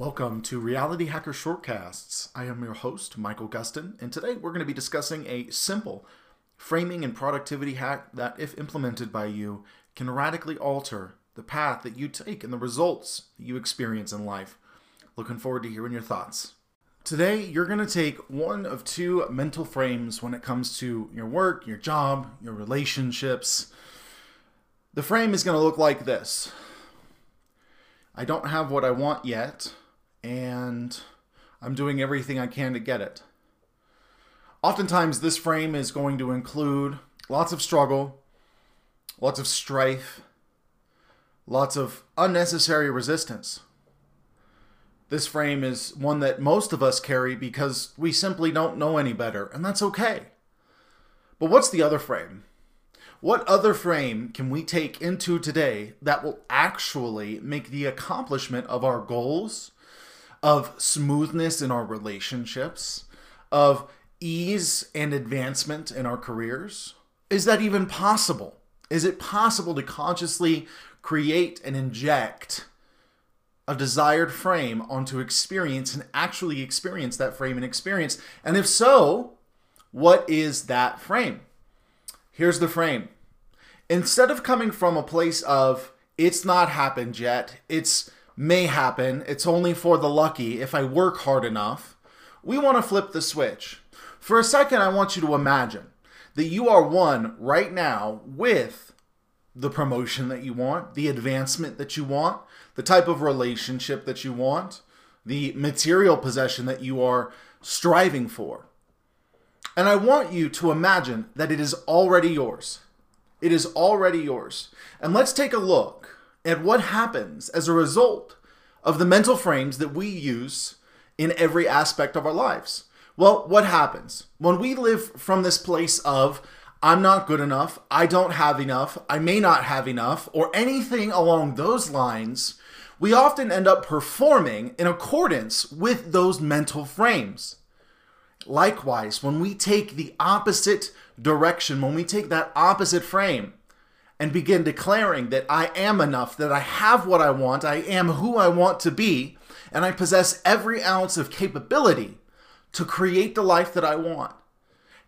Welcome to Reality Hacker Shortcasts. I am your host, Michael Gustin, and today we're going to be discussing a simple framing and productivity hack that, if implemented by you, can radically alter the path that you take and the results that you experience in life. Looking forward to hearing your thoughts. Today, you're going to take one of two mental frames when it comes to your work, your job, your relationships. The frame is going to look like this I don't have what I want yet and I'm doing everything I can to get it. Oftentimes, this frame is going to include lots of struggle, lots of strife, lots of unnecessary resistance. This frame is one that most of us carry because we simply don't know any better, and that's okay. But what's the other frame? What other frame can we take into today that will actually make the accomplishment of our goals of smoothness in our relationships, of ease and advancement in our careers? Is that even possible? Is it possible to consciously create and inject a desired frame onto experience and actually experience that frame and experience? And if so, what is that frame? Here's the frame. Instead of coming from a place of, it's not happened yet, it's may happen. It's only for the lucky if I work hard enough. We want to flip the switch. For a second, I want you to imagine that you are one right now with the promotion that you want, the advancement that you want, the type of relationship that you want, the material possession that you are striving for. And I want you to imagine that it is already yours. It is already yours. And let's take a look at what happens as a result of the mental frames that we use in every aspect of our lives. Well, what happens? When we live from this place of, I'm not good enough, I don't have enough, I may not have enough, or anything along those lines, we often end up performing in accordance with those mental frames. Likewise, when we take the opposite direction, when we take that opposite frame, and begin declaring that I am enough, that I have what I want, I am who I want to be, and I possess every ounce of capability to create the life that I want.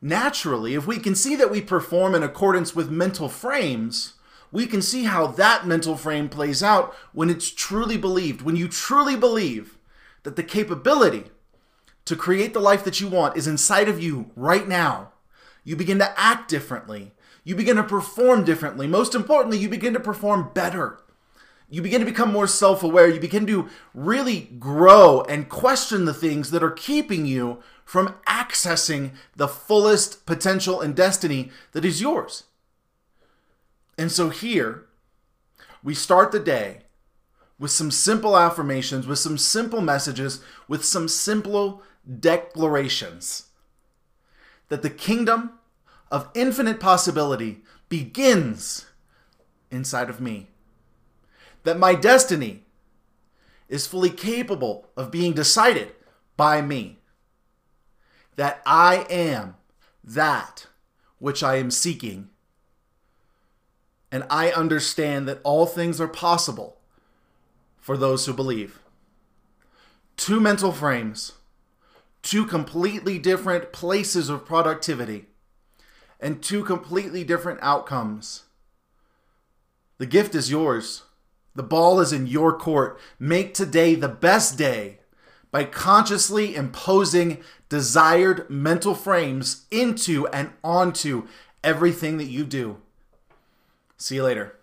Naturally, if we can see that we perform in accordance with mental frames, we can see how that mental frame plays out when it's truly believed. When you truly believe that the capability to create the life that you want is inside of you right now, you begin to act differently you begin to perform differently. Most importantly, you begin to perform better. You begin to become more self aware. You begin to really grow and question the things that are keeping you from accessing the fullest potential and destiny that is yours. And so here, we start the day with some simple affirmations, with some simple messages, with some simple declarations that the kingdom of infinite possibility begins inside of me. That my destiny is fully capable of being decided by me. That I am that which I am seeking. And I understand that all things are possible for those who believe. Two mental frames, two completely different places of productivity and two completely different outcomes. The gift is yours. The ball is in your court. Make today the best day by consciously imposing desired mental frames into and onto everything that you do. See you later.